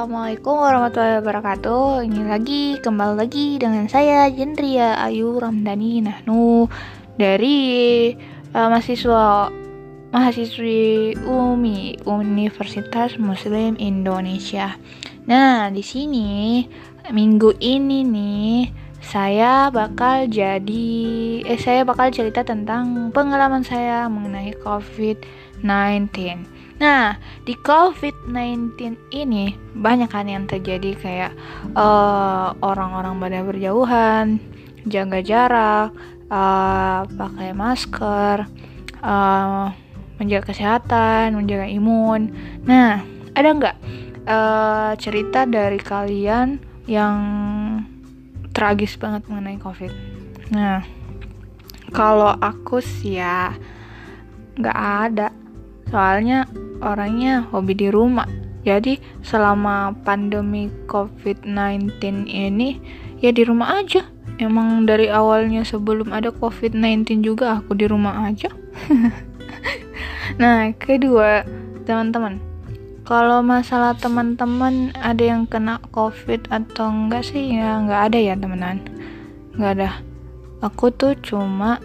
Assalamualaikum warahmatullahi wabarakatuh. Ini lagi, kembali lagi dengan saya Jendria Ayu Ramdhani Nahnu Dari uh, mahasiswa mahasiswi UMI Universitas Muslim Indonesia. Nah, di sini minggu ini nih saya bakal jadi eh saya bakal cerita tentang pengalaman saya mengenai COVID-19 Nah, di COVID-19 ini banyak kan yang terjadi kayak uh, orang-orang pada berjauhan, jaga jarak, uh, pakai masker, uh, menjaga kesehatan, menjaga imun. Nah, ada nggak uh, cerita dari kalian yang tragis banget mengenai COVID? Nah, kalau aku sih ya nggak ada. Soalnya orangnya hobi di rumah. Jadi selama pandemi COVID-19 ini ya di rumah aja. Emang dari awalnya sebelum ada COVID-19 juga aku di rumah aja. nah, kedua, teman-teman. Kalau masalah teman-teman ada yang kena COVID atau enggak sih ya enggak ada ya temenan. Enggak ada. Aku tuh cuma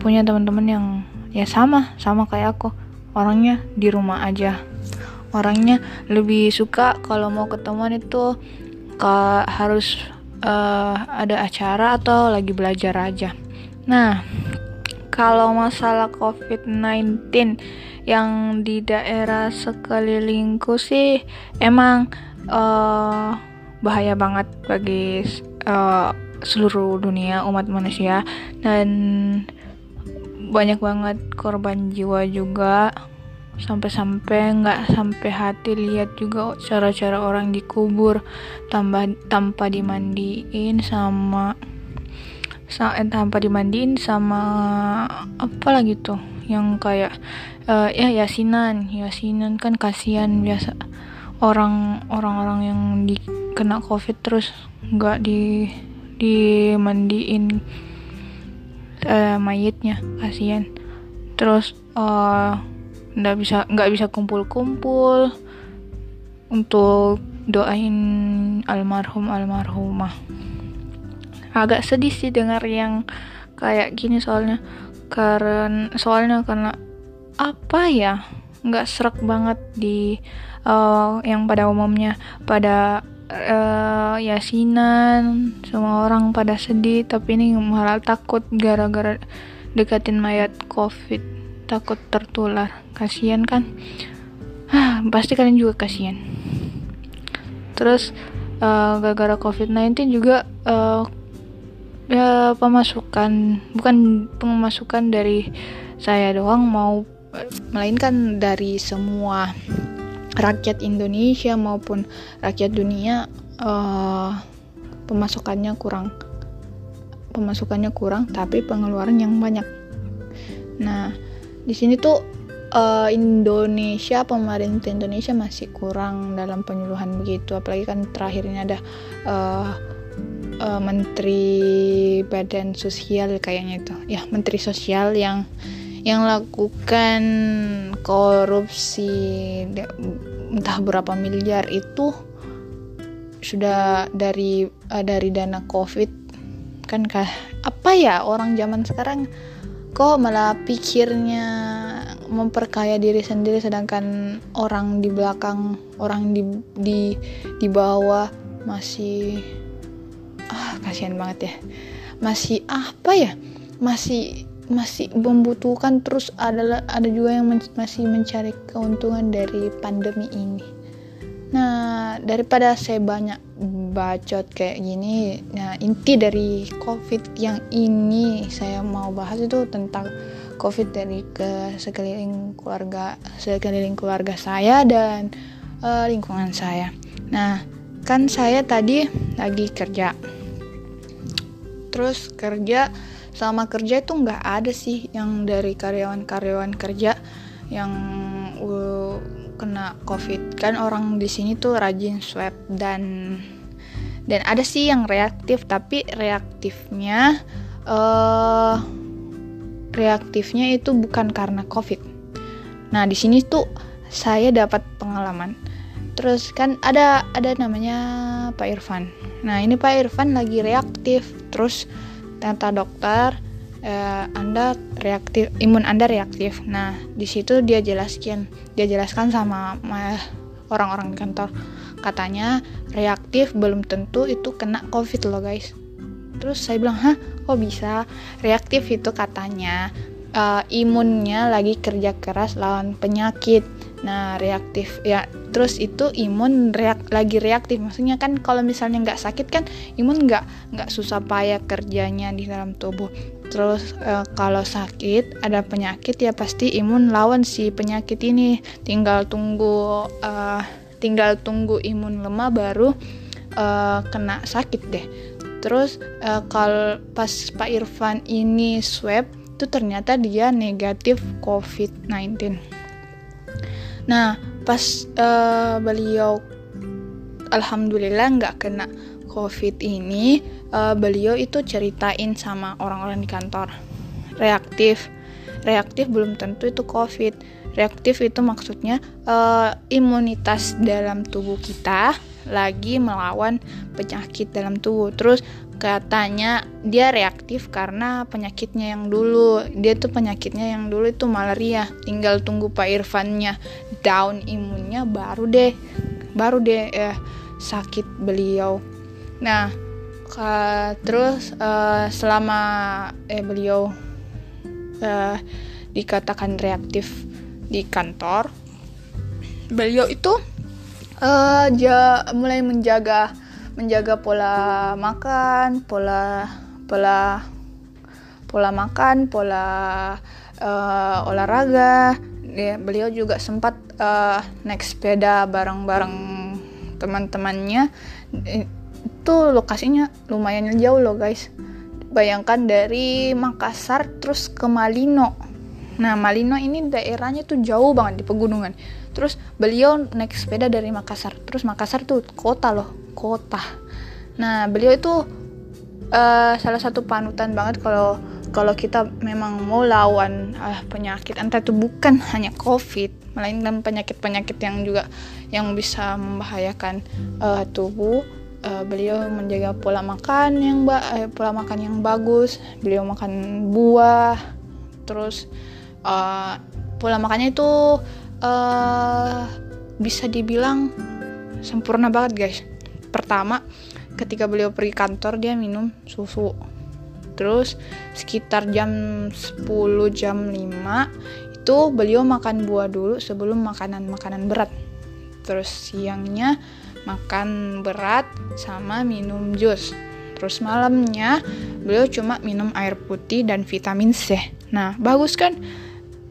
punya teman-teman yang ya sama, sama kayak aku orangnya di rumah aja. Orangnya lebih suka kalau mau ketemuan itu ke harus uh, ada acara atau lagi belajar aja. Nah kalau masalah COVID-19 yang di daerah sekelilingku sih emang uh, bahaya banget bagi uh, seluruh dunia umat manusia. Dan banyak banget korban jiwa juga. Sampai-sampai nggak sampai hati lihat juga cara-cara orang dikubur tambah tanpa dimandiin sama sa eh, tanpa dimandiin sama apa lagi tuh? Yang kayak uh, ya yasinan. Yasinan kan kasihan biasa. Orang orang-orang yang dikena covid terus nggak di dimandiin uh, mayitnya kasihan. Terus uh, nggak bisa nggak bisa kumpul-kumpul untuk doain almarhum almarhumah. Agak sedih sih dengar yang kayak gini soalnya. Karena soalnya karena apa ya? Nggak serak banget di uh, yang pada umumnya. Pada uh, yasinan semua orang pada sedih tapi ini malah takut gara-gara deketin mayat covid. Takut tertular. Kasihan kan? Hah, pasti kalian juga kasihan terus uh, gara-gara covid-19 juga uh, ya pemasukan bukan pemasukan dari saya doang mau melainkan dari semua rakyat Indonesia maupun rakyat dunia uh, pemasukannya kurang. Pemasukannya kurang tapi pengeluaran yang banyak. Nah di sini tuh uh, Indonesia pemerintah Indonesia masih kurang dalam penyuluhan begitu. Apalagi kan terakhir ini ada uh, uh, Menteri Badan Sosial kayaknya itu. Ya Menteri Sosial yang yang lakukan korupsi entah berapa miliar itu sudah dari uh, dari dana covid. Kan kah apa ya orang zaman sekarang kok malah pikirnya memperkaya diri sendiri sedangkan orang di belakang orang di di di bawah masih ah kasihan banget ya. Masih apa ya? Masih masih membutuhkan terus adalah ada juga yang men masih mencari keuntungan dari pandemi ini. Nah daripada saya banyak bacot kayak gini nah inti dari covid yang ini saya mau bahas itu tentang covid dari ke sekeliling keluarga sekeliling keluarga saya dan uh, lingkungan saya. Nah kan saya tadi lagi kerja. Terus kerja sama kerja itu nggak ada sih yang dari karyawan-karyawan kerja yang uh, kena covid. Kan orang di sini tuh rajin swab dan dan ada sih yang reaktif tapi reaktifnya uh, reaktifnya itu bukan karena covid. Nah di sini tuh saya dapat pengalaman. Terus kan ada ada namanya Pak Irfan. Nah ini Pak Irfan lagi reaktif terus kata dokter eh, anda reaktif imun anda reaktif. Nah di situ dia jelaskan dia jelaskan sama orang-orang di kantor. Katanya reaktif belum tentu itu kena covid loh guys. Terus saya bilang hah kok bisa? Reaktif itu katanya uh, imunnya lagi kerja keras lawan penyakit nah reaktif. Ya terus itu imun reak lagi reaktif. Maksudnya kan kalau misalnya nggak sakit kan imun nggak nggak susah payah kerjanya di dalam tubuh. Terus uh, kalau sakit ada penyakit ya pasti imun lawan si penyakit ini. Tinggal tunggu uh, tinggal tunggu imun lemah baru uh, kena sakit deh. Terus uh, kalau pas Pak Irfan ini swab itu ternyata dia negatif COVID-19. Nah, pas uh, beliau alhamdulillah nggak kena COVID ini, uh, beliau itu ceritain sama orang-orang di kantor. Reaktif, reaktif belum tentu itu COVID. Reaktif itu maksudnya uh, imunitas dalam tubuh kita lagi melawan penyakit dalam tubuh. Terus katanya dia reaktif karena penyakitnya yang dulu. Dia tuh penyakitnya yang dulu itu malaria. Tinggal tunggu Pak Irfannya down imunnya baru deh baru deh eh, sakit beliau. Nah ka, terus uh, selama eh beliau uh, dikatakan reaktif di kantor beliau itu ja, mulai menjaga menjaga pola makan, pola pola pola makan, pola uh, olahraga. Ya, beliau juga sempat uh, naik sepeda bareng-bareng teman-temannya. Itu lokasinya lumayan jauh loh guys. Bayangkan dari Makassar terus ke Malino. Nah, Malino ini daerahnya tuh jauh banget di pegunungan. Terus beliau naik sepeda dari Makassar. Terus Makassar tuh kota loh, kota. Nah, beliau itu uh, salah satu panutan banget kalau kalau kita memang mau lawan uh, penyakit. Entah itu bukan hanya covid melainkan penyakit-penyakit yang juga yang bisa membahayakan uh, tubuh. Uh, beliau menjaga pola makan yang ba uh, pola makan yang bagus. Beliau makan buah terus uh, pola makannya itu uh, bisa dibilang sempurna banget guys pertama ketika beliau pergi kantor dia minum susu. Terus sekitar jam 10 jam 5 itu beliau makan buah dulu sebelum makanan-makanan berat. Terus siangnya makan berat sama minum jus. Terus malamnya beliau cuma minum air putih dan vitamin C. Nah bagus kan?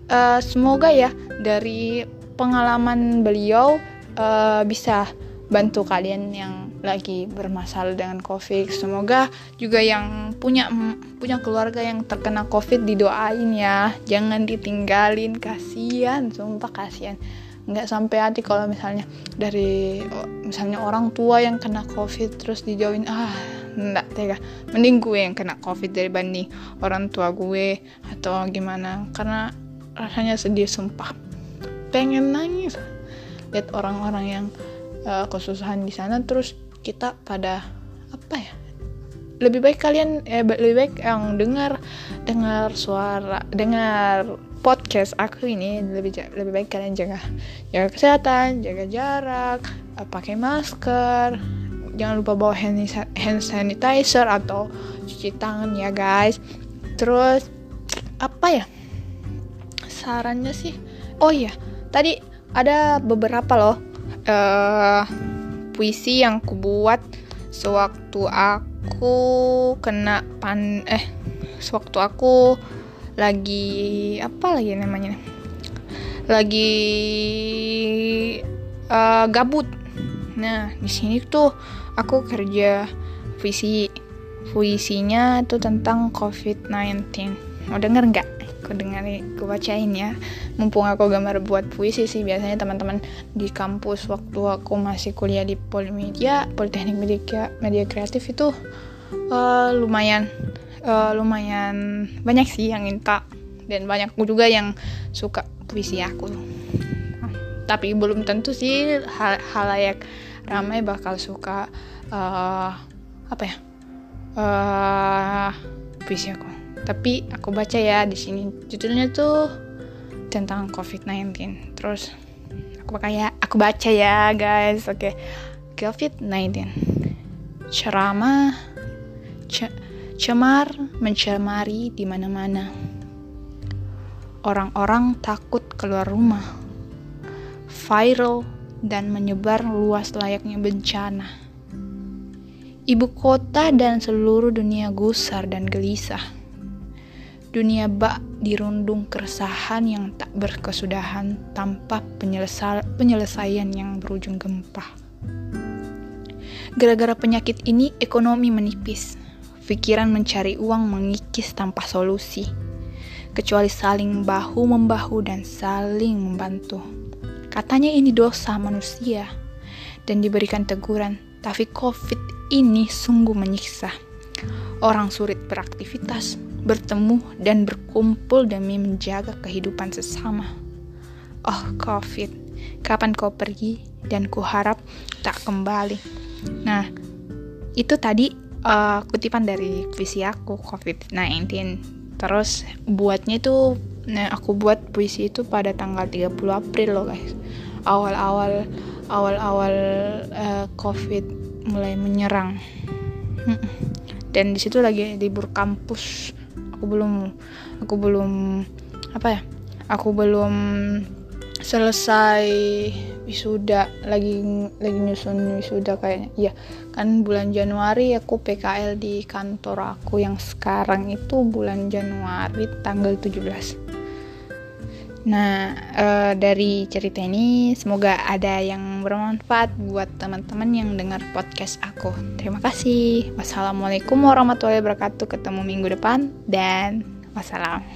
Uh, semoga ya dari pengalaman beliau uh, bisa bantu kalian yang lagi bermasalah dengan covid. Semoga juga yang punya punya keluarga yang terkena covid didoain ya. Jangan ditinggalin kasihan sumpah kasihan. Nggak sampai hati kalau misalnya dari misalnya orang tua yang kena covid terus dijauhin. Ah nggak tega. Mending gue yang kena covid dari banding orang tua gue atau gimana. Karena rasanya sedih sumpah. Pengen nangis. Lihat orang-orang yang uh, kesusahan di sana terus kita pada apa ya lebih baik kalian eh lebih baik yang dengar dengar suara dengar podcast aku ini lebih lebih baik kalian jaga jaga kesehatan jaga jarak uh, pakai masker jangan lupa bawa hand, hand sanitizer atau cuci tangan ya guys. Terus apa ya sarannya sih? Oh iya tadi ada beberapa loh uh, puisi yang ku buat sewaktu aku kena pan eh sewaktu aku lagi apa lagi namanya? Lagi uh, gabut. Nah di sini tuh aku kerja puisi. Puisinya tuh tentang COVID-19 mau denger nggak aku dengerin aku bacain ya. Mumpung aku gambar buat puisi sih biasanya teman-teman di kampus waktu aku masih kuliah di Polimedia Politeknik Media Media Kreatif itu uh, lumayan uh, lumayan banyak sih yang minta. Dan banyak juga yang suka puisi aku. Tapi belum tentu sih hal halayak ramai bakal suka uh, apa ya uh, puisi aku tapi aku baca ya di sini judulnya tuh tentang COVID-19 terus aku kayak aku baca ya guys. Oke. Okay. COVID-19 ceramah ce cemar mencemari di mana-mana. Orang-orang takut keluar rumah. Viral dan menyebar luas layaknya bencana. Ibu kota dan seluruh dunia gusar dan gelisah Dunia bak dirundung keresahan yang tak berkesudahan tanpa penyelesa penyelesaian yang berujung gempa. Gara-gara penyakit ini, ekonomi menipis. Pikiran mencari uang mengikis tanpa solusi, kecuali saling bahu-membahu dan saling membantu. Katanya ini dosa manusia dan diberikan teguran, tapi COVID ini sungguh menyiksa. Orang sulit beraktivitas, bertemu dan berkumpul demi menjaga kehidupan sesama. Oh, COVID, kapan kau pergi dan kuharap tak kembali. Nah, itu tadi uh, kutipan dari puisi aku COVID-19. Terus buatnya itu nah, aku buat puisi itu pada tanggal 30 April loh guys. Awal-awal awal-awal uh, COVID mulai menyerang. Dan di situ lagi libur kampus aku belum aku belum apa ya aku belum selesai wisuda lagi lagi nyusun wisuda kayaknya. Iya kan bulan Januari aku PKL di kantor aku yang sekarang itu bulan Januari tanggal 17 Nah, uh, dari cerita ini semoga ada yang bermanfaat buat teman-teman yang dengar podcast aku. Terima kasih. Wassalamualaikum warahmatullahi wabarakatuh. Ketemu minggu depan dan wassalam.